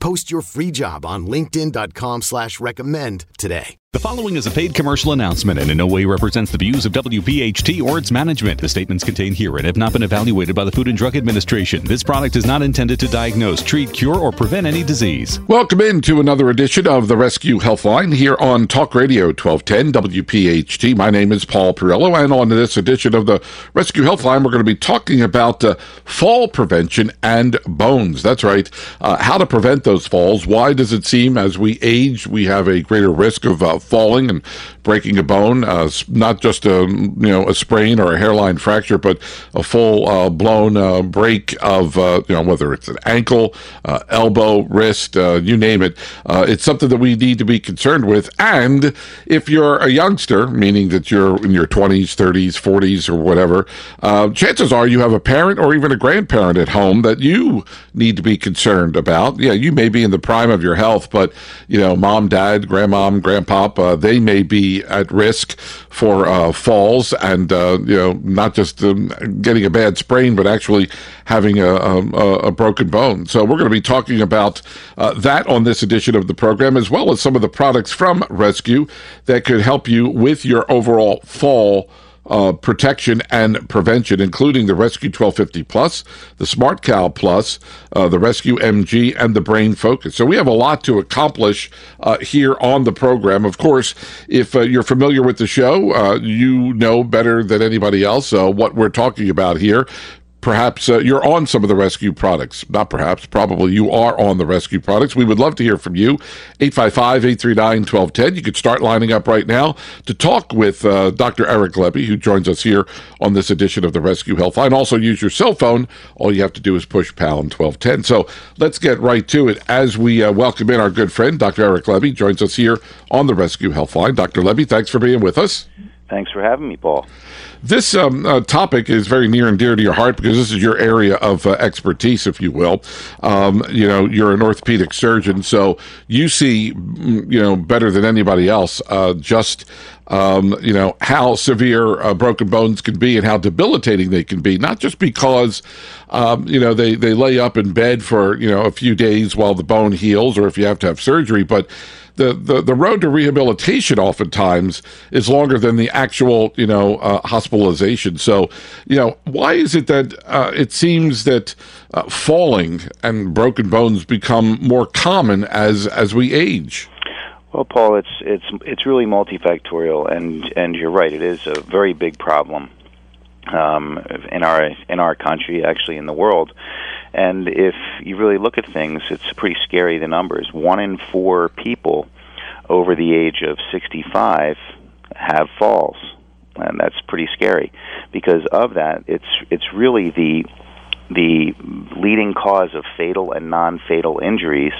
Post your free job on linkedin.com slash recommend today. The following is a paid commercial announcement and in no way represents the views of WPHT or its management. The statements contained herein have not been evaluated by the Food and Drug Administration. This product is not intended to diagnose, treat, cure, or prevent any disease. Welcome into another edition of the Rescue Healthline here on Talk Radio 1210 WPHT. My name is Paul Perrello, and on this edition of the Rescue Healthline, we're going to be talking about uh, fall prevention and bones. That's right, uh, how to prevent those falls. Why does it seem as we age we have a greater risk of uh, falling and breaking a bone, uh, not just a you know a sprain or a hairline fracture, but a full uh, blown uh, break of uh, you know whether it's an ankle, uh, elbow, wrist, you name it. it's something that we need to be concerned with. And if you're a youngster, meaning that you're in your 20s, 30s, 40s, or whatever, chances are you have a parent or even a grandparent at home that you need to be concerned about. Yeah, you may be in the prime of your health, but you know, mom, dad, grandmom, grandpop uh, they may be at risk for uh, falls and uh, you know not just um, getting a bad sprain, but actually having a, a, a broken bone. So we're going to be talking about uh, that on this edition of the program, as well as some of the products from Rescue that could help you with your overall fall uh, protection and prevention, including the Rescue 1250 Plus, the Smart Cal Plus, uh, the Rescue MG, and the Brain Focus. So we have a lot to accomplish uh, here on the program. Of course, if uh, you're familiar with the show, uh, you know better than anybody else uh, what we're talking about here perhaps uh, you're on some of the rescue products. Not perhaps, probably you are on the rescue products. We would love to hear from you. 855 839 1210. You could start lining up right now to talk with uh, Dr. Eric Lebby, who joins us here on this edition of the Rescue Healthline. Also, use your cell phone. All you have to do is push pound 1210. So let's get right to it as we uh, welcome in our good friend, Dr. Eric Lebby, joins us here on the Rescue Healthline. Dr. Lebby, thanks for being with us. Thanks for having me, Paul. This um, uh, topic is very near and dear to your heart because this is your area of uh, expertise, if you will. Um, you know, you're an orthopedic surgeon, so you see, mm, you know, better than anybody else, uh, just um, you know how severe uh, broken bones can be and how debilitating they can be. Not just because um, you know they they lay up in bed for you know a few days while the bone heals, or if you have to have surgery, but the, the, the road to rehabilitation oftentimes is longer than the actual, you know, uh, hospitalization. So, you know, why is it that uh, it seems that uh, falling and broken bones become more common as as we age? Well, Paul, it's it's it's really multifactorial, and and you're right. It is a very big problem um, in our in our country, actually in the world. And if you really look at things, it's pretty scary. The numbers: one in four people over the age of 65 have falls, and that's pretty scary. Because of that, it's it's really the the leading cause of fatal and non-fatal injuries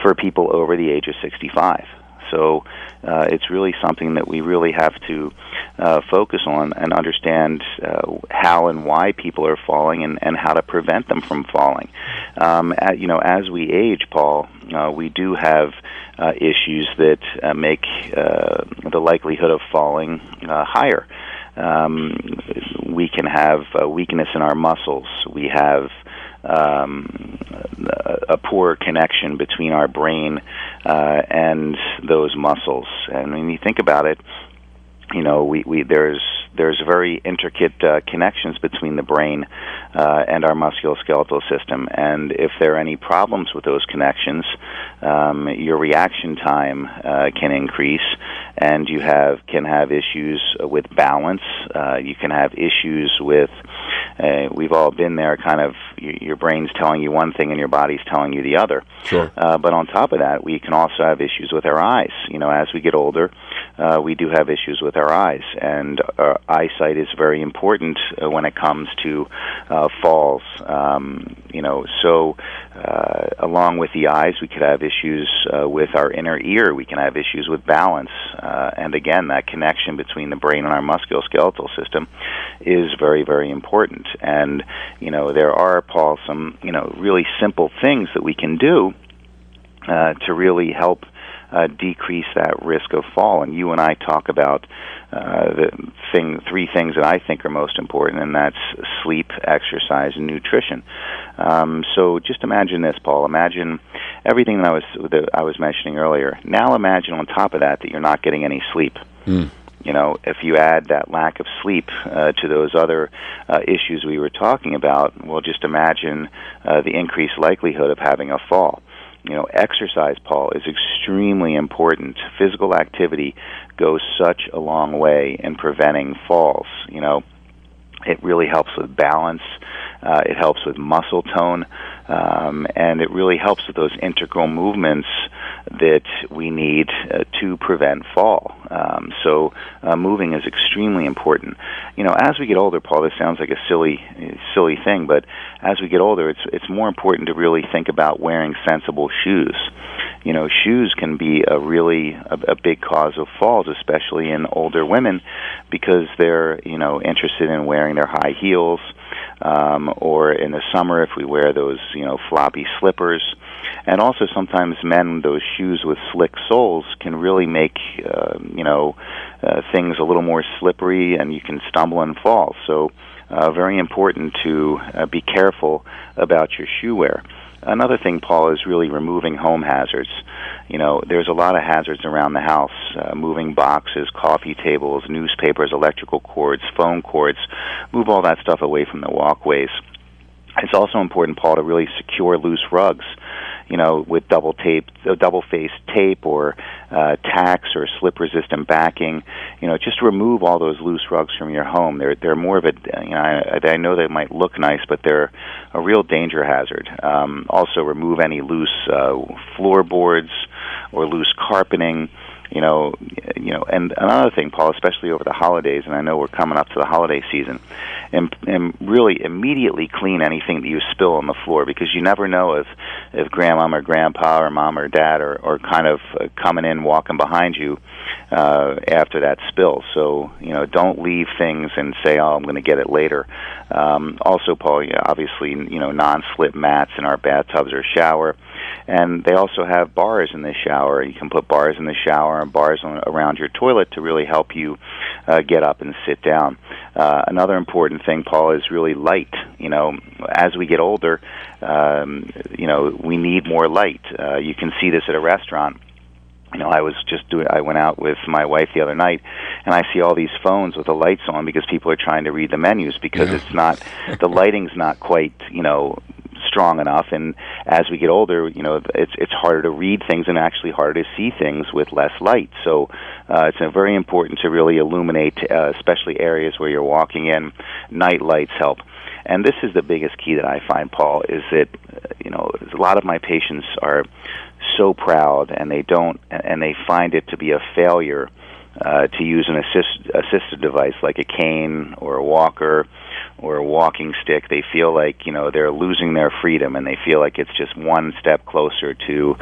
for people over the age of 65. So uh, it's really something that we really have to uh, focus on and understand uh, how and why people are falling and, and how to prevent them from falling. Um, at, you know, as we age, Paul, uh, we do have uh, issues that uh, make uh, the likelihood of falling uh, higher. Um, we can have a weakness in our muscles. We have um, a poor connection between our brain uh, and those muscles. And when you think about it, you know, we, we there's there's very intricate uh, connections between the brain uh, and our musculoskeletal system, and if there are any problems with those connections, um, your reaction time uh, can increase, and you have can have issues with balance. Uh, you can have issues with. Uh, we've all been there. Kind of, your, your brain's telling you one thing and your body's telling you the other. Sure. Uh, but on top of that, we can also have issues with our eyes. You know, as we get older, uh, we do have issues with our eyes, and eyesight is very important uh, when it comes to uh, falls. Um, you know, so uh, along with the eyes, we could have issues uh, with our inner ear. We can have issues with balance, uh, and again, that connection between the brain and our musculoskeletal system is very, very important. And you know, there are, Paul, some you know really simple things that we can do uh, to really help uh, decrease that risk of fall. And you and I talk about uh, the thing, three things that I think are most important, and that's sleep, exercise, and nutrition. Um, so just imagine this, Paul. Imagine everything that I was that I was mentioning earlier. Now imagine on top of that that you're not getting any sleep. Mm. You know, if you add that lack of sleep uh, to those other uh, issues we were talking about, well, just imagine uh, the increased likelihood of having a fall you know, exercise, Paul, is extremely important. Physical activity goes such a long way in preventing falls. You know, it really helps with balance. Uh, it helps with muscle tone, um, and it really helps with those integral movements that we need uh, to prevent fall. Um, so, uh, moving is extremely important. You know, as we get older, Paul, this sounds like a silly, silly thing, but as we get older, it's it's more important to really think about wearing sensible shoes. You know, shoes can be a really a, a big cause of falls, especially in older women, because they're you know interested in wearing their high heels um, or in the summer if we wear those you know floppy slippers. And also sometimes men those shoes with slick soles can really make uh, you know uh, things a little more slippery, and you can stumble and fall. So. Uh, very important to uh, be careful about your shoe wear. Another thing, Paul, is really removing home hazards. You know, there's a lot of hazards around the house uh, moving boxes, coffee tables, newspapers, electrical cords, phone cords. Move all that stuff away from the walkways. It's also important, Paul, to really secure loose rugs you know, with double tape, uh, double faced tape or uh, tacks or slip resistant backing. You know, just remove all those loose rugs from your home. They're they're more of a you know I, I know they might look nice, but they're a real danger hazard. Um, also, remove any loose uh, floorboards or loose carpeting you know, you know, and another thing, Paul, especially over the holidays, and I know we're coming up to the holiday season, and and really immediately clean anything that you spill on the floor because you never know if if grandma or grandpa or mom or dad are are kind of uh, coming in, walking behind you uh, after that spill. So you know, don't leave things and say, "Oh, I'm going to get it later." Um, also, Paul, obviously, you know, non-slip mats in our bathtubs or shower and they also have bars in the shower. You can put bars in the shower and bars on, around your toilet to really help you uh, get up and sit down. Uh, another important thing, Paul, is really light. You know, as we get older, um, you know, we need more light. Uh, you can see this at a restaurant you know, I was just doing. I went out with my wife the other night, and I see all these phones with the lights on because people are trying to read the menus because yeah. it's not the lighting's not quite you know strong enough and as we get older you know it's it's harder to read things and actually harder to see things with less light. So uh, it's very important to really illuminate uh, especially areas where you're walking in. Night lights help. And this is the biggest key that I find Paul is that uh, you know a lot of my patients are so proud and they don't and they find it to be a failure uh, to use an assist, assisted device like a cane or a walker or a walking stick, they feel like you know they're losing their freedom, and they feel like it's just one step closer to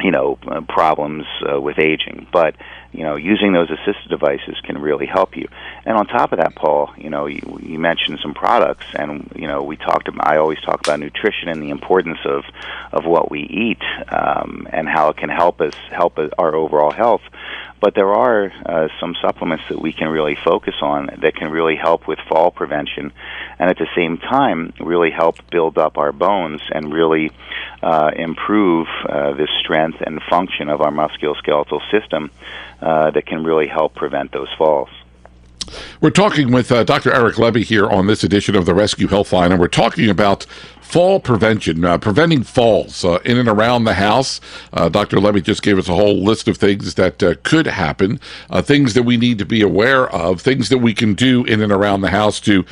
you know uh, problems uh, with aging. But you know, using those assistive devices can really help you. And on top of that, Paul, you know, you, you mentioned some products, and you know, we talked. About, I always talk about nutrition and the importance of of what we eat um, and how it can help us help our overall health. But there are uh, some supplements that we can really focus on that can really help with fall prevention, and at the same time, really help build up our bones and really uh, improve uh, the strength and function of our musculoskeletal system uh, that can really help prevent those falls. We're talking with uh, Dr. Eric Lebby here on this edition of the Rescue Healthline, and we're talking about fall prevention, uh, preventing falls uh, in and around the house. Uh, Dr. Lebby just gave us a whole list of things that uh, could happen, uh, things that we need to be aware of, things that we can do in and around the house to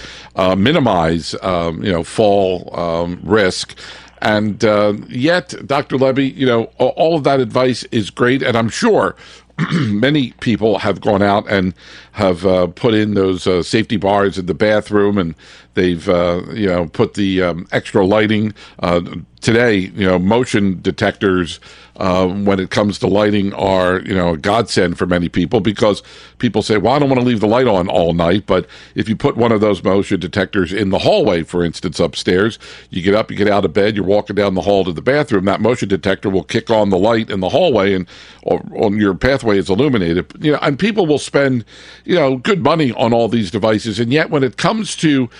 minimize, um, you know, fall um, risk. And yet, Dr. Lebby, you know, all of that advice is great, and I'm sure many people have gone out and have uh, put in those uh, safety bars in the bathroom, and they've uh, you know put the um, extra lighting. Uh, today, you know, motion detectors uh, when it comes to lighting are you know a godsend for many people because people say, well, I don't want to leave the light on all night, but if you put one of those motion detectors in the hallway, for instance, upstairs, you get up, you get out of bed, you're walking down the hall to the bathroom, that motion detector will kick on the light in the hallway, and on your pathway is illuminated. You know, and people will spend you know good money on all these devices, and yet when it comes to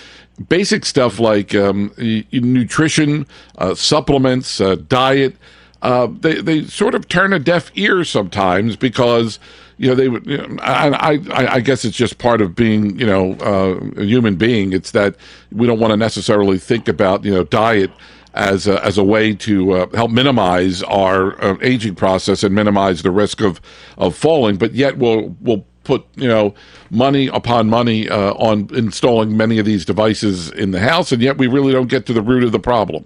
basic stuff like um, nutrition, uh, supplements, uh, diet, uh, they they sort of turn a deaf ear sometimes because you know they would. You know, I, I I guess it's just part of being you know uh, a human being. It's that we don't want to necessarily think about you know diet as a, as a way to uh, help minimize our uh, aging process and minimize the risk of of falling. But yet we'll we'll put you know money upon money uh, on installing many of these devices in the house, and yet we really don't get to the root of the problem.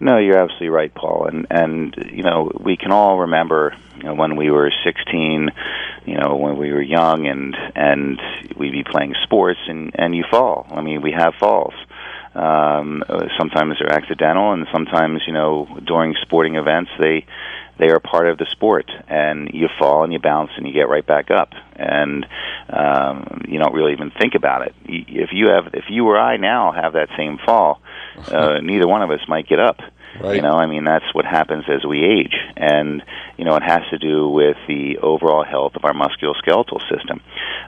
No, you're absolutely right, Paul. And and you know we can all remember you know, when we were 16, you know when we were young, and and we'd be playing sports, and and you fall. I mean, we have falls. Um, sometimes they're accidental, and sometimes you know during sporting events they they are part of the sport and you fall and you bounce and you get right back up and um you don't really even think about it if you have if you or I now have that same fall uh, neither one of us might get up. Right. You know, I mean, that's what happens as we age, and you know, it has to do with the overall health of our musculoskeletal system.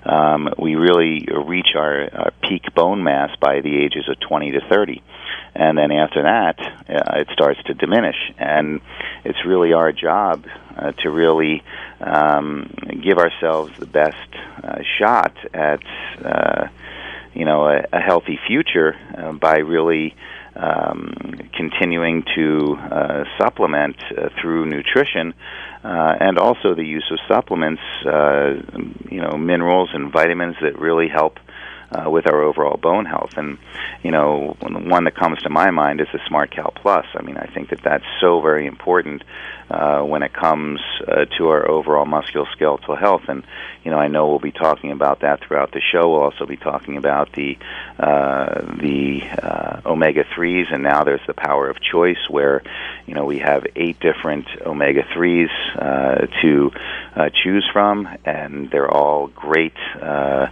Um, we really reach our, our peak bone mass by the ages of 20 to 30, and then after that, uh, it starts to diminish. And it's really our job uh, to really um, give ourselves the best uh, shot at, uh, you know, a, a healthy future uh, by really um, continuing to uh, supplement uh, through nutrition, uh, and also the use of supplements, uh, you know, minerals and vitamins that really help uh, with our overall bone health. And you know, one that comes to my mind is the Smart Cal Plus. I mean, I think that that's so very important uh, when it comes uh, to our overall musculoskeletal health. And you know, I know we'll be talking about that throughout the show. We'll also be talking about the uh, the uh, omega threes, and now there's the power of choice, where you know we have eight different omega threes uh, to uh, choose from, and they're all great uh,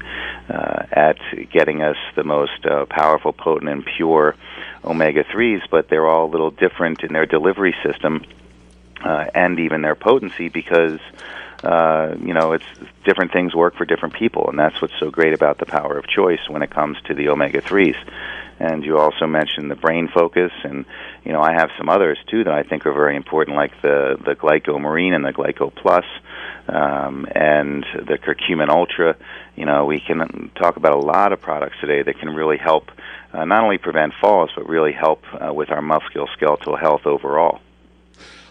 uh, at getting us the most uh, powerful, potent, and pure omega 3s, but they're all a little different in their delivery system uh, and even their potency because. Uh, you know, it's different things work for different people, and that's what's so great about the power of choice when it comes to the omega threes. And you also mentioned the brain focus, and you know, I have some others too that I think are very important, like the the Glyco Marine and the Glyco Plus, um, and the Curcumin Ultra. You know, we can talk about a lot of products today that can really help uh, not only prevent falls, but really help uh, with our musculoskeletal health overall.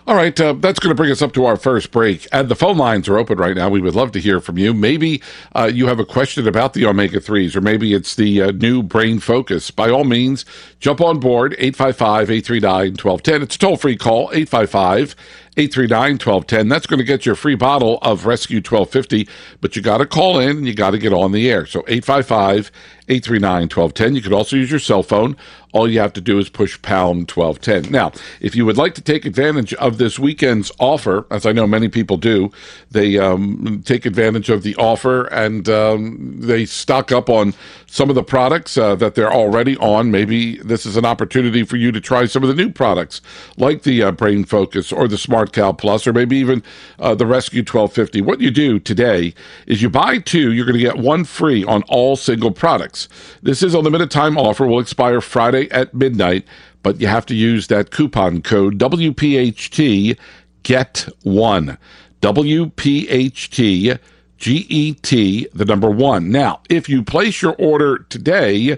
All right, uh, that's going to bring us up to our first break. And the phone lines are open right now. We would love to hear from you. Maybe uh, you have a question about the omega 3s, or maybe it's the uh, new brain focus. By all means, jump on board 855 839 1210. It's a toll free call 855 839 1210. That's going to get you a free bottle of Rescue 1250, but you got to call in and you got to get on the air. So 855 839 1210. You could also use your cell phone all you have to do is push pound 1210. Now, if you would like to take advantage of this weekend's offer, as I know many people do, they um, take advantage of the offer and um, they stock up on some of the products uh, that they're already on. Maybe this is an opportunity for you to try some of the new products like the uh, Brain Focus or the Smart Cal Plus or maybe even uh, the Rescue 1250. What you do today is you buy two, you're going to get one free on all single products. This is a limited time offer, will expire Friday at midnight, but you have to use that coupon code WPHT get one. WPHT GET, the number one. Now, if you place your order today,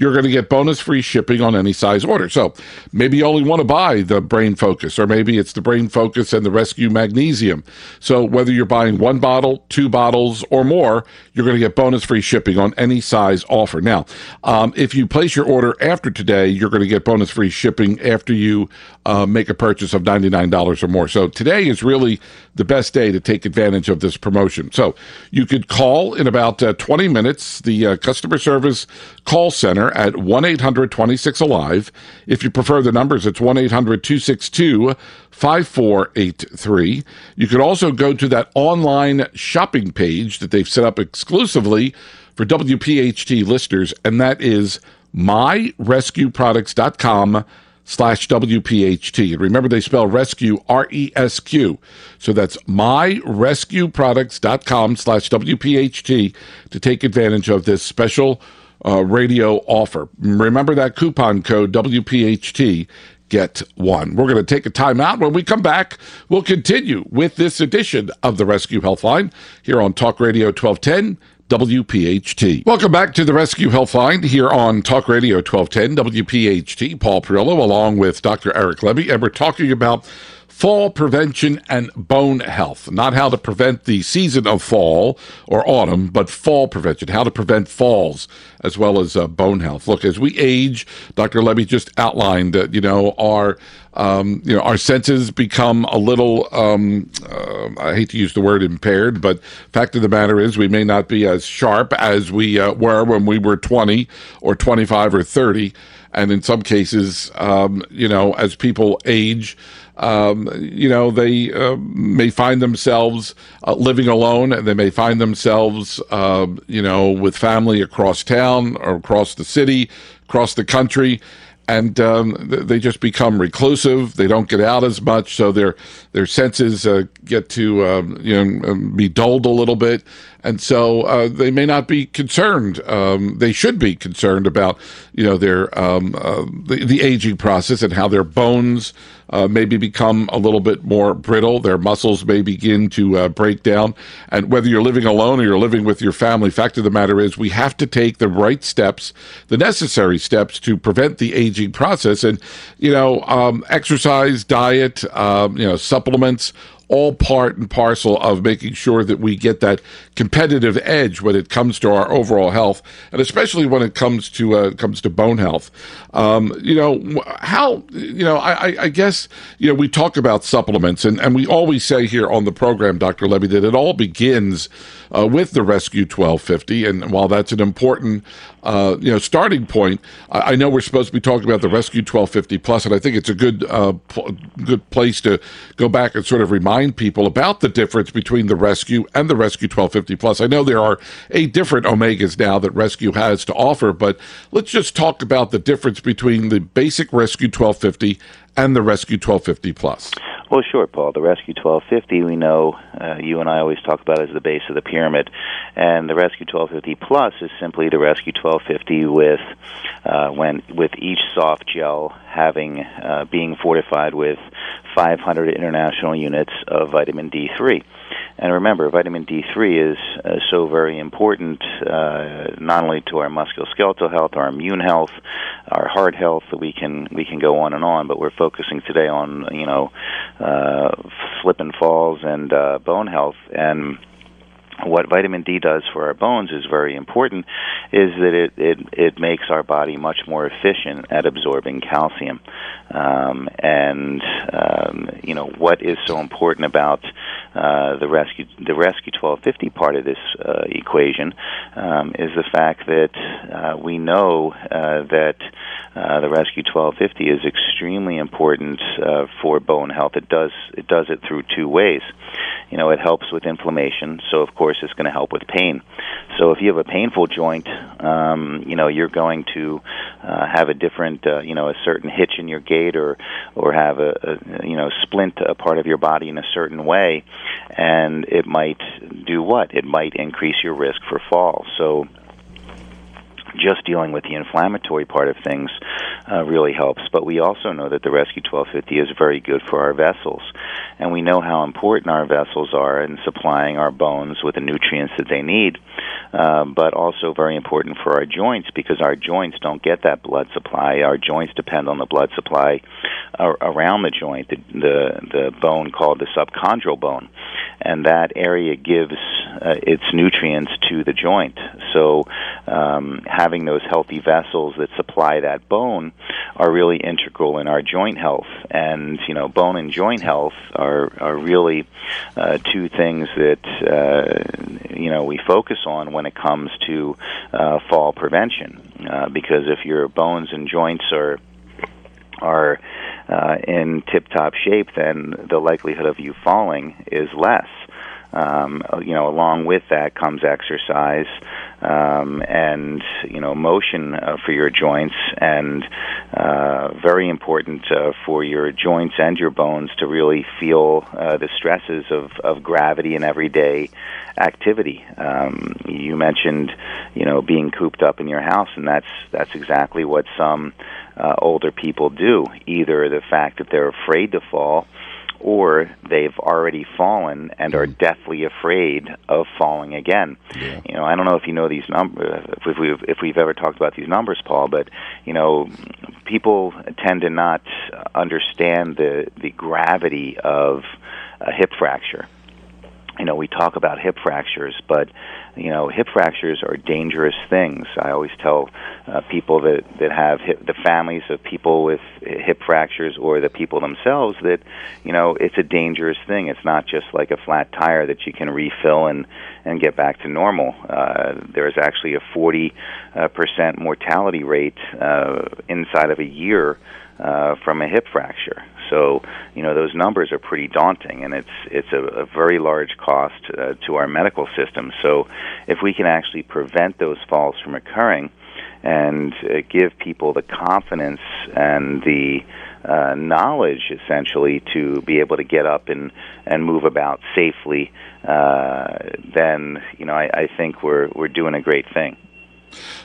you're going to get bonus free shipping on any size order. So maybe you only want to buy the Brain Focus, or maybe it's the Brain Focus and the Rescue Magnesium. So whether you're buying one bottle, two bottles, or more, you're going to get bonus free shipping on any size offer. Now, um, if you place your order after today, you're going to get bonus free shipping after you uh, make a purchase of $99 or more. So today is really the best day to take advantage of this promotion. So you could call in about uh, 20 minutes the uh, customer service call center at 1 800 26 Alive. If you prefer the numbers, it's 1 800 262 5483. You could also go to that online shopping page that they've set up exclusively for WPHT listeners, and that is myrescueproducts.com slash WPHT. And remember, they spell rescue R E S Q. So that's myrescueproducts.com slash WPHT to take advantage of this special uh, radio offer. Remember that coupon code WPHT. Get one. We're going to take a time out. When we come back, we'll continue with this edition of the Rescue Healthline here on Talk Radio 1210 WPHT. Welcome back to the Rescue Healthline here on Talk Radio 1210 WPHT. Paul Perrello along with Dr. Eric Lebby, and we're talking about fall prevention and bone health. Not how to prevent the season of fall or autumn, but fall prevention, how to prevent falls as well as uh, bone health. Look, as we age, Dr. Lebby just outlined that, you know, our um, you know, our senses become a little, um, uh, I hate to use the word impaired, but fact of the matter is we may not be as sharp as we uh, were when we were 20 or 25 or 30. And in some cases, um, you know, as people age, um, you know, they uh, may find themselves uh, living alone. And they may find themselves, uh, you know, with family across town or across the city, across the country. And um, they just become reclusive. They don't get out as much, so their their senses uh, get to um, you know um, be dulled a little bit, and so uh, they may not be concerned. Um, they should be concerned about you know their um, uh, the, the, aging process and how their bones uh, maybe become a little bit more brittle. Their muscles may begin to uh, break down. And whether you're living alone or you're living with your family, fact of the matter is we have to take the right steps, the necessary steps to prevent the aging process. And you know, um, exercise, diet, um, you know, all part and parcel of making sure that we get that competitive edge when it comes to our overall health, and especially when it comes to uh, comes to bone health. Um, you know how you know I, I, guess you know we talk about supplements, and, and we always say here on the program, Dr. Lebby, that it all begins uh, with the Rescue 1250, and while that's an important uh, you know starting point, I, I, know we're supposed to be talking about the Rescue 1250 Plus, and I think it's a good uh, pl- good place to go back and sort of remind people about the difference between the Rescue and the Rescue 1250 Plus. I know there are eight different omegas now that Rescue has to offer, but let's just talk about the difference between the basic Rescue 1250 and the Rescue 1250 Plus. Well, sure, Paul. The Rescue 1250, we know uh, you and I always talk about as the base of the pyramid, and the Rescue 1250 Plus is simply the Rescue 1250 with uh, when with each soft gel having uh, being fortified with 500 international units of vitamin D3. And remember, vitamin D3 is uh, so very important uh, not only to our musculoskeletal health, our immune health, our heart health. That we can we can go on and on, but we're focusing today on you know uh, slip and falls and uh, bone health and what vitamin D does for our bones is very important is that it it it makes our body much more efficient at absorbing calcium. Um, and um, you know what is so important about uh, the rescue the rescue 1250 part of this uh, equation um, is the fact that uh, we know uh, that uh, the rescue 1250 is extremely important uh, for bone health. It does it does it through two ways. You know it helps with inflammation so of course it's going to help with pain. So if you have a painful joint um, you know you're going to uh, have a different uh, you know a certain hitch in your gait or or have a, a you know splint a part of your body in a certain way and it might do what? It might increase your risk for fall. So just dealing with the inflammatory part of things uh, really helps. But we also know that the Rescue 1250 is very good for our vessels. and we know how important our vessels are in supplying our bones with the nutrients that they need. Uh, but also very important for our joints because our joints don't get that blood supply. Our joints depend on the blood supply uh, around the joint, the, the the bone called the subchondral bone, and that area gives uh, its nutrients to the joint. So, um, having those healthy vessels that supply that bone are really integral in our joint health. And you know, bone and joint health are are really uh, two things that uh, you know we focus on when it comes to uh, fall prevention. Uh, because if your bones and joints are are uh, in tip-top shape, then the likelihood of you falling is less. Um, you know, along with that comes exercise um, and you know motion uh, for your joints, and uh, very important uh, for your joints and your bones to really feel uh, the stresses of, of gravity and everyday activity. Um, you mentioned, you know, being cooped up in your house, and that's that's exactly what some uh, older people do. Either the fact that they're afraid to fall or they've already fallen and are mm-hmm. deathly afraid of falling again. Yeah. You know, I don't know if you know these numbers, if we've if we've ever talked about these numbers, Paul, but you know, people tend to not understand the the gravity of a hip fracture you know, we talk about hip fractures, but you know, hip fractures are dangerous things. I always tell uh, people that that have hip, the families of people with hip fractures or the people themselves that you know it's a dangerous thing. It's not just like a flat tire that you can refill and and get back to normal. Uh, there's actually a 40 uh, percent mortality rate uh, inside of a year uh, from a hip fracture. So, you know, those numbers are pretty daunting, and it's it's a, a very large cost uh, to our medical system. So, if we can actually prevent those falls from occurring, and uh, give people the confidence and the uh, knowledge, essentially, to be able to get up and and move about safely, uh, then you know, I, I think we're we're doing a great thing.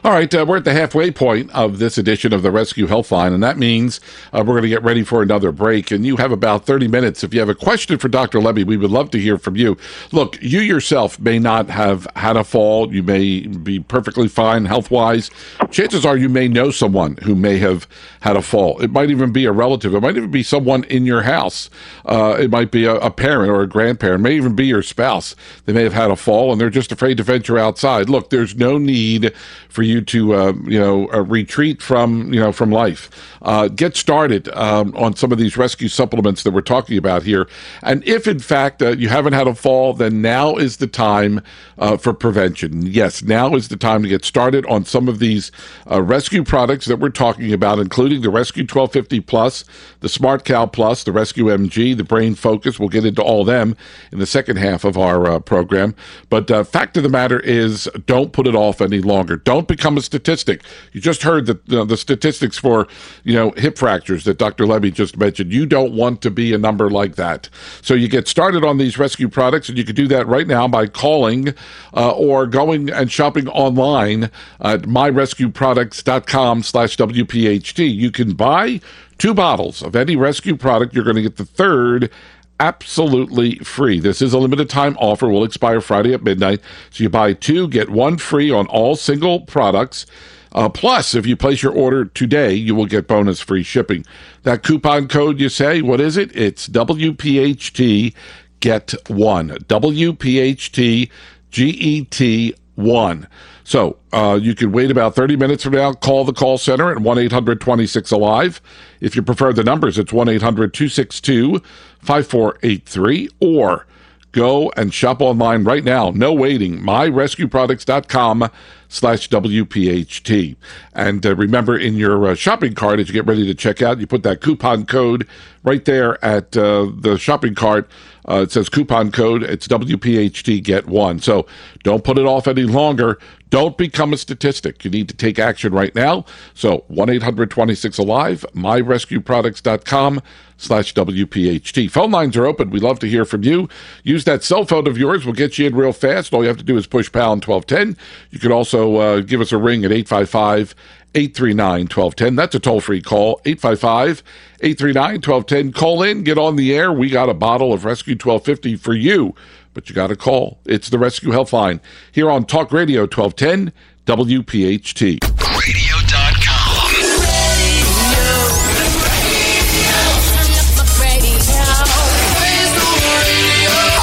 All right, uh, we're at the halfway point of this edition of the Rescue Healthline, and that means uh, we're going to get ready for another break. And you have about 30 minutes. If you have a question for Dr. Lebby, we would love to hear from you. Look, you yourself may not have had a fall. You may be perfectly fine health wise. Chances are you may know someone who may have had a fall. It might even be a relative, it might even be someone in your house. Uh, it might be a, a parent or a grandparent, it may even be your spouse. They may have had a fall and they're just afraid to venture outside. Look, there's no need for you to uh, you know uh, retreat from you know from life. Uh, get started um, on some of these rescue supplements that we're talking about here. And if in fact uh, you haven't had a fall, then now is the time uh, for prevention. Yes, now is the time to get started on some of these uh, rescue products that we're talking about, including the Rescue 1250 Plus, the Smart Cal Plus, the Rescue MG, the Brain Focus. We'll get into all them in the second half of our program. But fact of the matter is, don't put it off any longer. Don't become a statistic. You just heard the, uh, the statistics for, you know, hip fractures that Dr. Lebby just mentioned. You don't want to be a number like that. So you get started on these rescue products, and you can do that right now by calling uh, or going and shopping online at myrescueproducts.com slash WPHT. You can buy two bottles of any rescue product. You're going to get the third absolutely free. This is a limited time offer, will expire Friday at midnight. So you buy two, get one free on all single products. Uh, plus, if you place your order today, you will get bonus free shipping. That coupon code you say, what is it? It's WPHT Get One. WPHT GET One. So uh, you can wait about 30 minutes from now. Call the call center at 1 800 26 Alive. If you prefer the numbers, it's 1 800 262 5483 or go and shop online right now. No waiting. MyRescueProducts.com slash WPHT. And uh, remember, in your uh, shopping cart, as you get ready to check out, you put that coupon code right there at uh, the shopping cart. Uh, it says coupon code. It's WPHT Get One. So don't put it off any longer. Don't become a statistic. You need to take action right now. So 1 800 26 Alive, myrescueproducts.com slash WPHT. Phone lines are open. we love to hear from you. Use that cell phone of yours. We'll get you in real fast. All you have to do is push pound 1210. You can also uh, give us a ring at 855 839 1210. That's a toll free call, 855 839 1210. Call in, get on the air. We got a bottle of Rescue 1250 for you, but you got to call. It's the Rescue Helpline here on Talk Radio 1210 WPHT. Radio.com.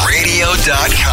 Radio.com.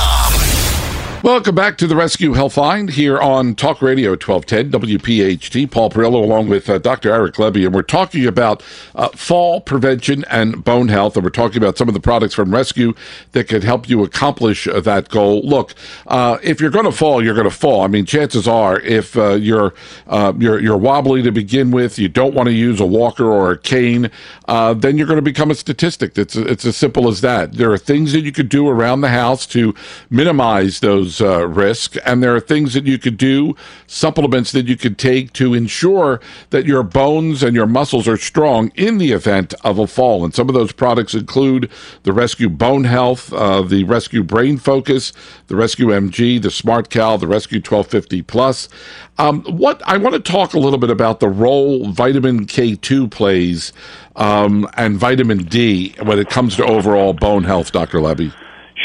Welcome back to the Rescue Helpline here on Talk Radio 1210 WPHT. Paul Perrello along with uh, Dr. Eric Lebby, and we're talking about uh, fall prevention and bone health, and we're talking about some of the products from Rescue that can help you accomplish uh, that goal. Look, uh, if you're going to fall, you're going to fall. I mean, chances are, if uh, you're uh, you're you're wobbly to begin with, you don't want to use a walker or a cane, then you're going to become a statistic. It's it's as simple as that. There are things that you could do around the house to minimize those those uh, risks, and there are things that you could do, supplements that you could take to ensure that your bones and your muscles are strong in the event of a fall. And some of those products include the Rescue Bone Health, uh, the Rescue Brain Focus, the Rescue MG, the Smart Cal, the Rescue 1250 Plus. Um, what I want to talk a little bit about the role vitamin K2 plays um, and vitamin D when it comes to overall bone health, Dr. Lebby.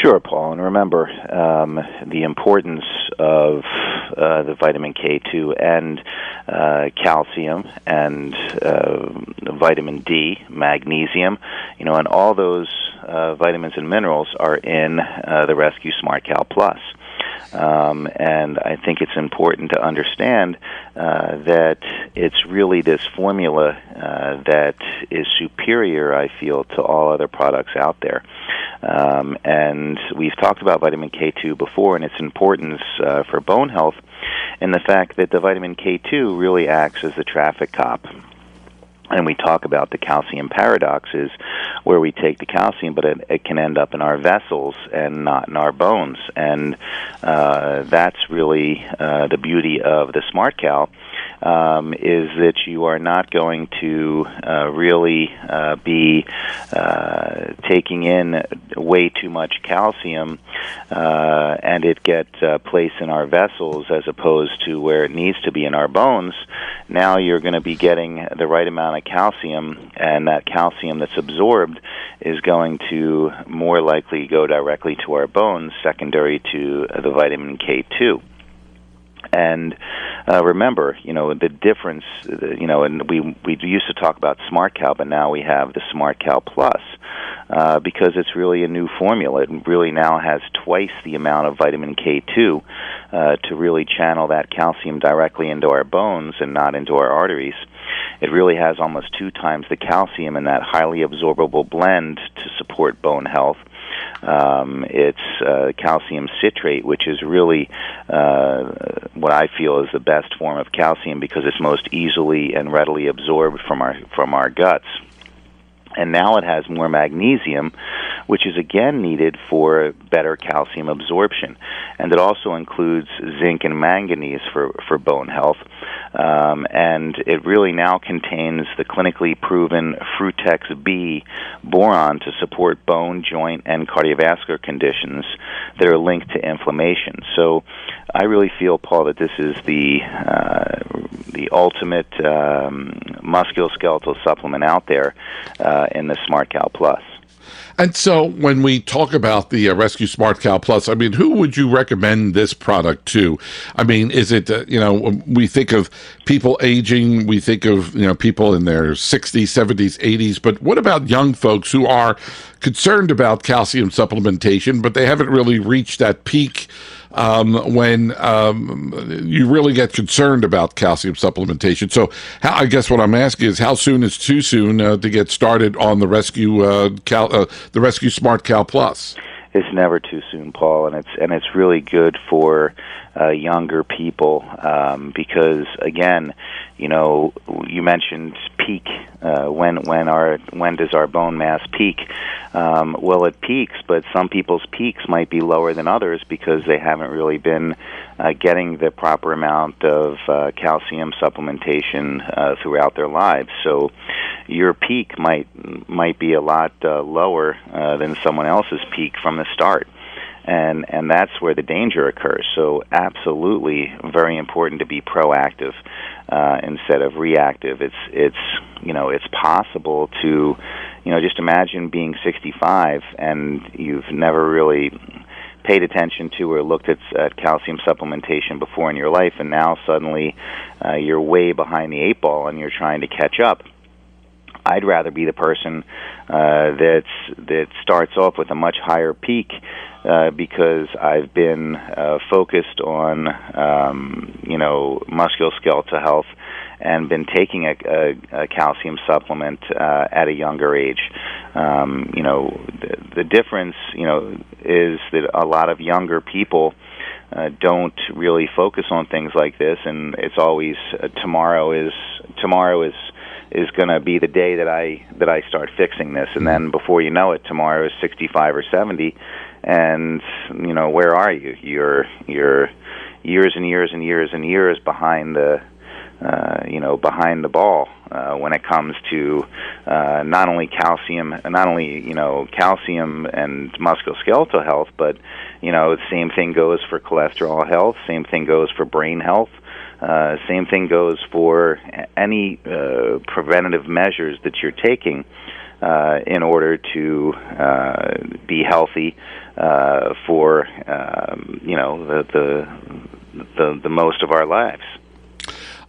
Sure, Paul. And remember um, the importance of uh, the vitamin K2 and uh, calcium and uh, vitamin D, magnesium, you know, and all those uh, vitamins and minerals are in uh, the Rescue Smart Cal Plus. Um, and I think it's important to understand uh, that it's really this formula uh, that is superior, I feel, to all other products out there. Um, and we've talked about vitamin K2 before and its importance uh, for bone health, and the fact that the vitamin K2 really acts as the traffic cop. And we talk about the calcium paradoxes where we take the calcium but it, it can end up in our vessels and not in our bones. And uh, that's really uh, the beauty of the smart cal um, is that you are not going to uh, really uh, be uh, taking in way too much calcium uh, and it get uh, placed in our vessels as opposed to where it needs to be in our bones. Now you're going to be getting the right amount of calcium, and that calcium that's absorbed is going to more likely go directly to our bones, secondary to the vitamin K2 and uh, remember, you know, the difference. You know, and we we used to talk about Smart Cal, but now we have the Smart Cal Plus uh, because it's really a new formula. It really now has twice the amount of vitamin K2 uh, to really channel that calcium directly into our bones and not into our arteries. It really has almost two times the calcium in that highly absorbable blend to support bone health um, it's uh, calcium citrate, which is really uh, what I feel is the best form of calcium because it's most easily and readily absorbed from our from our guts and now it has more magnesium, which is again needed for better calcium absorption. And it also includes zinc and manganese for, for bone health. Um, and it really now contains the clinically proven FruiteX-B boron to support bone, joint, and cardiovascular conditions that are linked to inflammation. So I really feel, Paul, that this is the uh, the ultimate um, musculoskeletal supplement out there uh, in the Smart Cal Plus. And so, when we talk about the uh, Rescue Smart Plus, I mean, who would you recommend this product to? I mean, is it uh, you know we think of people aging, we think of you know people in their 60s, 70s, 80s, but what about young folks who are concerned about calcium supplementation, but they haven't really reached that peak? Um, when um, you really get concerned about calcium supplementation. So, how, I guess what I'm asking is, how soon is too soon uh, to get started on the rescue uh, Cal, uh, the rescue Smart Cal Plus? It's never too soon, Paul, and it's and it's really good for uh, younger people um, because again, you know, you mentioned peak. Uh, when when our when does our bone mass peak? Um, well, it peaks, but some people's peaks might be lower than others because they haven't really been uh, getting the proper amount of uh, calcium supplementation uh, throughout their lives. So, your peak might might be a lot uh, lower uh, than someone else's peak from the start and and that's where the danger occurs. So absolutely, very important to be proactive uh, instead of reactive. It's it's you know it's possible to you know just imagine being 65 and you've never really paid attention to or looked at, at calcium supplementation before in your life, and now suddenly uh, you're way behind the eight ball and you're trying to catch up. I'd rather be the person uh, that's that starts off with a much higher peak uh, because I've been uh, focused on um, you know musculoskeletal health and been taking a, a, a calcium supplement uh, at a younger age. Um, you know, the, the difference, you know, is that a lot of younger people uh, don't really focus on things like this, and it's always uh, tomorrow is tomorrow is is going to be the day that I that I start fixing this, and then before you know it, tomorrow is 65 or 70, and you know where are you? You're you're years and years and years and years behind the uh, you know behind the ball uh, when it comes to uh, not only calcium, not only you know calcium and musculoskeletal health, but you know the same thing goes for cholesterol health. Same thing goes for brain health. Uh, same thing goes for any uh, preventative measures that you're taking uh, in order to uh, be healthy uh, for um, you know the, the the the most of our lives.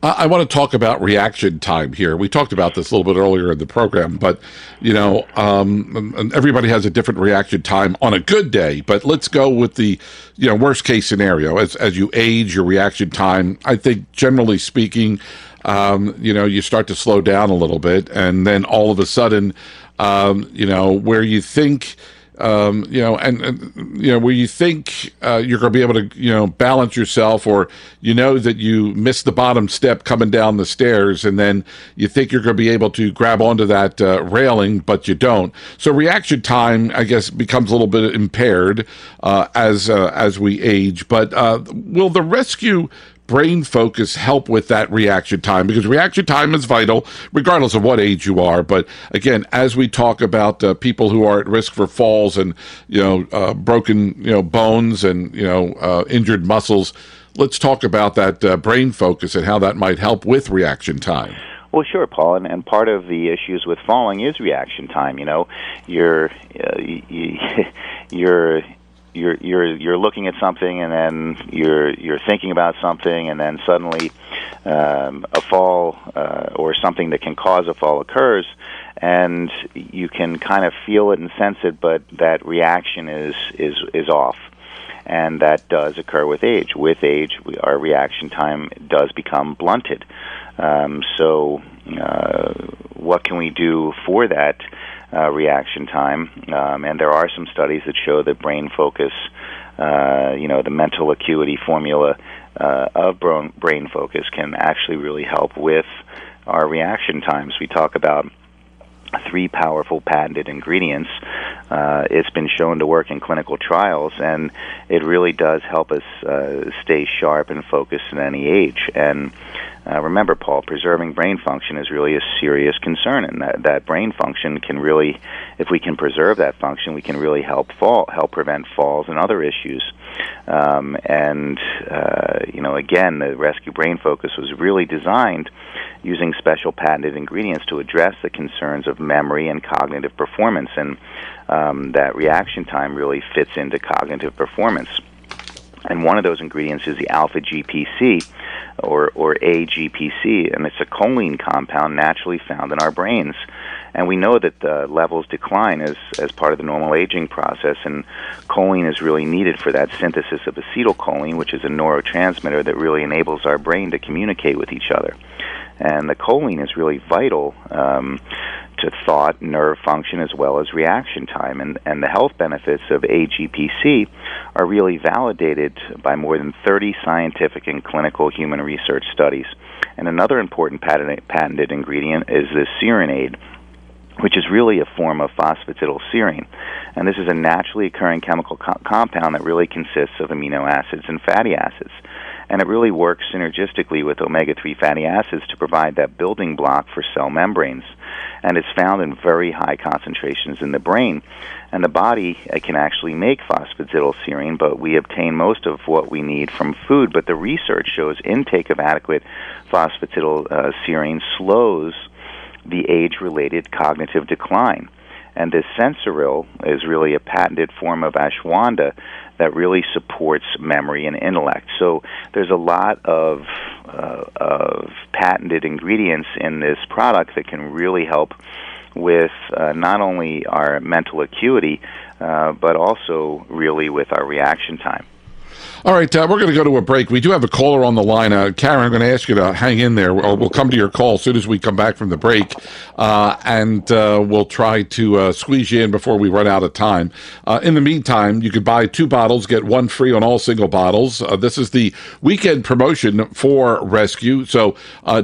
I want to talk about reaction time here. We talked about this a little bit earlier in the program, but you know, um, everybody has a different reaction time on a good day. But let's go with the you know worst case scenario. As as you age, your reaction time, I think, generally speaking, um, you know, you start to slow down a little bit, and then all of a sudden, um, you know, where you think um, you know, and, and, you know where you think uh, you're going to be able to, you know, balance yourself, or you know that you missed the bottom step coming down the stairs, and then you think you're going to be able to grab onto that uh, railing, but you don't. So reaction time, I guess, becomes a little bit impaired uh, as uh, as we age. But uh, will the Res-Q brain focus help with that reaction time? Because reaction time is vital regardless of what age you are. But again as we talk about uh, people who are at risk for falls and you know uh, broken you know bones and you know uh, injured muscles let's talk about that uh, brain focus and how that might help with reaction time. Well, sure, Paul, and, and part of the issues with falling is reaction time. You know, you're uh, you, you're you're you're you're looking at something and then you're you're thinking about something and then suddenly um, a fall uh, or something that can cause a fall occurs and you can kind of feel it and sense it but that reaction is is is off. And that does occur with age. With age we, our reaction time does become blunted. Um, so uh, what can we do for that uh, reaction time. Um, and there are some studies that show that brain focus, uh, you know, the mental acuity formula uh, of brain focus can actually really help with our reaction times. We talk about three powerful patented ingredients. Uh, it's been shown to work in clinical trials, and it really does help us uh, stay sharp and focused at any age. And uh, remember, Paul, preserving brain function is really a serious concern, and that, that brain function can really, if we can preserve that function, we can really help fall, help prevent falls and other issues. Um, and uh, you know, again, the Res-Q Brain Focus was really designed using special patented ingredients to address the concerns of memory and cognitive performance, and um, that reaction time really fits into cognitive performance. And one of those ingredients is the alpha GPC, or, or AGPC, and it's a choline compound naturally found in our brains. And we know that the levels decline as, as part of the normal aging process, and choline is really needed for that synthesis of acetylcholine, which is a neurotransmitter that really enables our brain to communicate with each other. And the choline is really vital um, to thought, nerve function, as well as reaction time. And, and the health benefits of AGPC are really validated by more than 30 scientific and clinical human research studies. And another important patented, ingredient is the SerinAid, which is really a form of phosphatidylserine. And this is a naturally occurring chemical co- compound that really consists of amino acids and fatty acids. and it really works synergistically with omega 3 fatty acids to provide that building block for cell membranes. And it's found in very high concentrations in the brain. And the body can actually make phosphatidylserine, but we obtain most of what we need from food. But the research shows intake of adequate phosphatidylserine slows the age related cognitive decline. And this Sensoril is really a patented form of ashwagandha that really supports memory and intellect. So there's a lot of, uh, of patented ingredients in this product that can really help with uh, not only our mental acuity, uh, but also really with our reaction time. All right, uh, we're going to go to a break. We do have a caller on the line. Uh, Karen, I'm going to ask you to hang in there. We'll, we'll come to your call as soon as we come back from the break, uh, and uh, we'll try to uh, squeeze you in before we run out of time. Uh, in the meantime, you could buy two bottles, get one free on all single bottles. this is the weekend promotion for Res-Q, so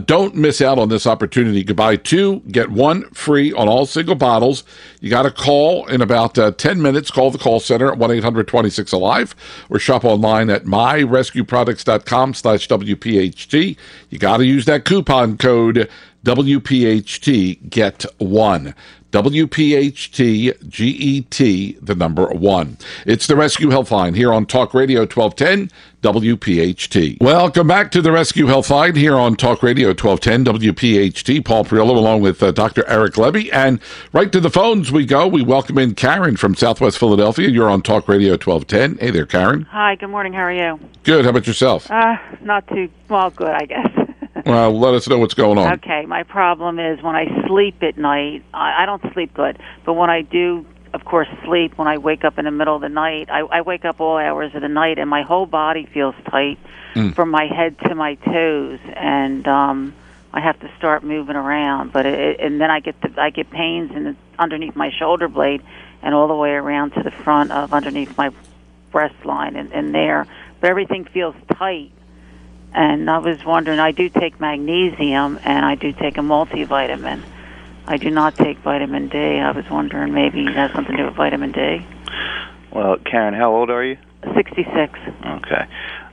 don't miss out on this opportunity. You could buy two, get one free on all single bottles. You got to call in about 10 minutes. Call the call center at 1 800 26 Alive or shop online at myrescueproducts.com slash WPHT. You got to use that coupon code WPHT get one. WPHT GET, the number one. It's the Res-Q Helpline here on Talk Radio 1210 WPHT. Welcome back to the Res-Q Helpline here on Talk Radio 1210 WPHT. Paul Perrello along with uh, Dr. Eric Lebby. And right to the phones we go. We welcome in Karen from Southwest Philadelphia. You're on Talk Radio 1210. Hey there, Karen. Hi, good morning. How are you? Good. How about yourself? Uh, not too, well, good, I guess. well, let us know what's going on. Okay, my problem is when I sleep at night, I, I don't sleep good, but when I do, of course, sleep, when I wake up in the middle of the night, I, I wake up all hours of the night and my whole body feels tight mm. from my head to my toes, and um, I have to start moving around. But it, and then I get the, I get pains in the, underneath my shoulder blade and all the way around to the front of underneath my breast line and, and there. But everything feels tight and I was wondering, I do take magnesium and I do take a multivitamin. I do not take vitamin D. I was wondering maybe it has something to do with vitamin D. Well, Karen, how old are you? 66. Okay.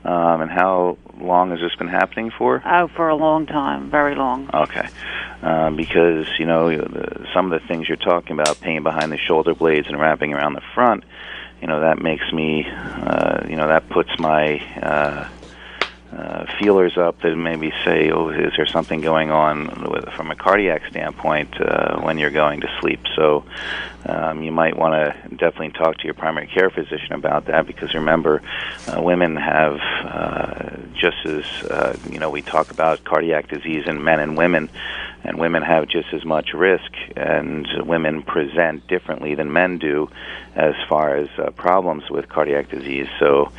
Um, and how long has this been happening for? Oh, for a long time, very long. Okay. Um, because, you know, the, some of the things you're talking about, pain behind the shoulder blades and wrapping around the front, you know, that makes me, uh, you know, that puts my. Uh, uh, feelers up that maybe say, oh, is there something going on with, from a cardiac standpoint uh, when you're going to sleep? So um, you might want to definitely talk to your primary care physician about that because remember, uh, women have uh, just as, uh, you know, we talk about cardiac disease in men and women and women have just as much risk, and women present differently than men do as far as uh, problems with cardiac disease. So,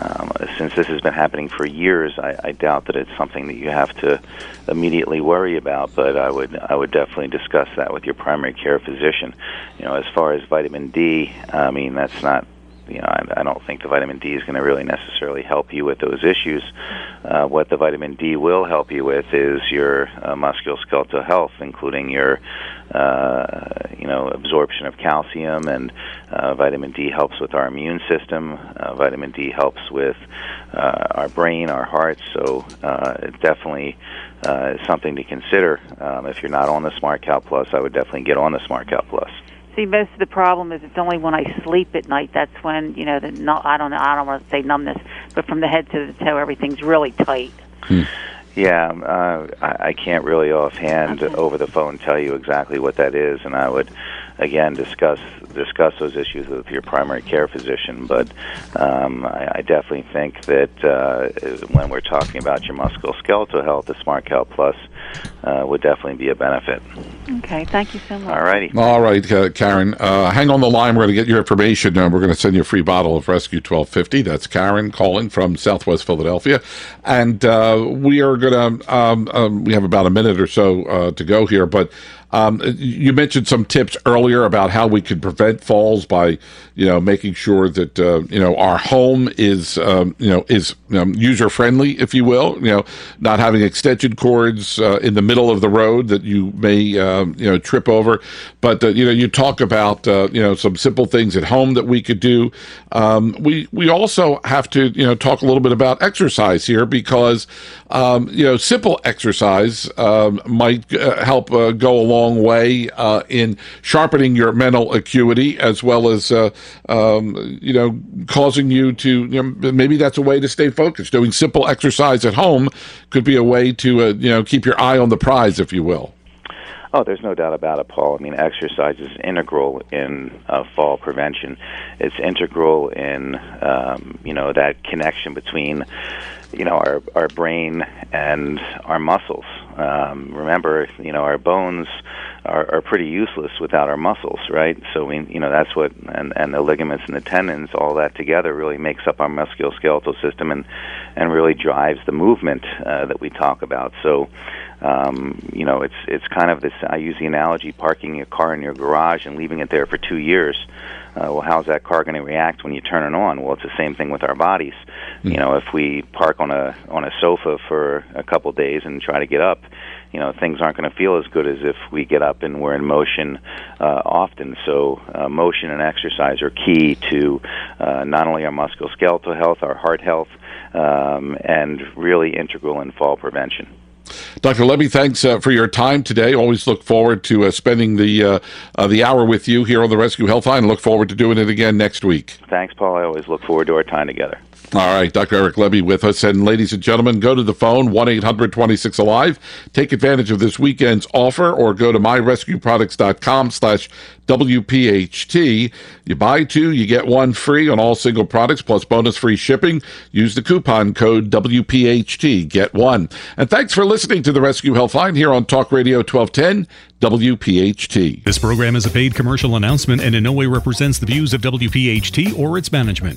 um, since this has been happening for years, I, I doubt that it's something that you have to immediately worry about. But I would I would definitely discuss that with your primary care physician. You know, as far as vitamin D, I mean that's not you know, I, I don't think the vitamin D is going to really necessarily help you with those issues. Uh, what the vitamin D will help you with is your uh, musculoskeletal health, including your, uh, you know, absorption of calcium, and uh, vitamin D helps with our immune system. Uh, vitamin D helps with uh, our brain, our hearts. So uh, it definitely uh, is something to consider. Um, if you're not on the Smart Cal Plus, I would definitely get on the Smart Cal Plus see, most of the problem is it's only when I sleep at night. That's when you know the no, I don't know. I don't want to say numbness, but from the head to the toe, everything's really tight. Hmm. Yeah, uh, I, I can't really offhand okay. over the phone tell you exactly what that is, and I would again discuss discuss those issues with your primary care physician. But um, I, I definitely think that uh, when we're talking about your musculoskeletal health, the SmartCal Plus uh, would definitely be a benefit. Okay, thank you so much. All righty. All right, uh, Karen. Uh, hang on the line. We're going to get your information. Uh, we're going to send you a free bottle of Res-Q 1250. That's Karen calling from Southwest Philadelphia. And uh, we are going to, um, um, we have about a minute or so uh, to go here, but Um, you mentioned some tips earlier about how we could prevent falls by, you know, making sure that uh, you know our home is um, you know is um, user friendly, if you will. You know, not having extension cords uh, in the middle of the road that you may um, you know trip over. But uh, you know, you talk about uh, you know some simple things at home that we could do. Um, we we also have to you know talk a little bit about exercise here because um, you know simple exercise might uh, help uh, go a long way uh, in sharpening your mental acuity as well as uh, um, you know causing you to you know, maybe that's a way to stay focused. Doing simple exercise at home could be a way to uh, you know keep your eye on the prize, if you will. Oh, there's no doubt about it, Paul. I mean, exercise is integral in uh, fall prevention. It's integral in um, you know that connection between you know our our brain and our muscles. Um, remember, you know our bones are, are pretty useless without our muscles, right? So we you know that's what and and the ligaments and the tendons, all that together, really makes up our musculoskeletal system and and really drives the movement uh, that we talk about. So um, you know, it's it's kind of this. I use the analogy: parking your car in your garage and leaving it there for two years. Uh, well, how's that car going to react when you turn it on? Well, it's the same thing with our bodies. Mm-hmm. You know, if we park on a on a sofa for a couple days and try to get up, you know, things aren't going to feel as good as if we get up and we're in motion uh, often. So, uh, motion and exercise are key to uh, not only our musculoskeletal health, our heart health, um, and really integral in fall prevention. Dr. Lebby, thanks uh, for your time today. Always look forward to uh, spending the uh, uh the hour with you here on the Res-Q Health Line. Look forward to doing it again next week. Thanks, Paul. I always look forward to our time together. All right, Dr. Eric Lebby with us. And ladies and gentlemen, go to the phone, 1 800 26 Alive. Take advantage of this weekend's offer or go to myrescueproducts.com slash WPHT. You buy two, you get one free on all single products plus bonus free shipping. Use the coupon code WPHT. Get one. And thanks for listening to the Res-Q Healthline here on Talk Radio 1210 WPHT. This program is a paid commercial announcement and in no way represents the views of WPHT or its management.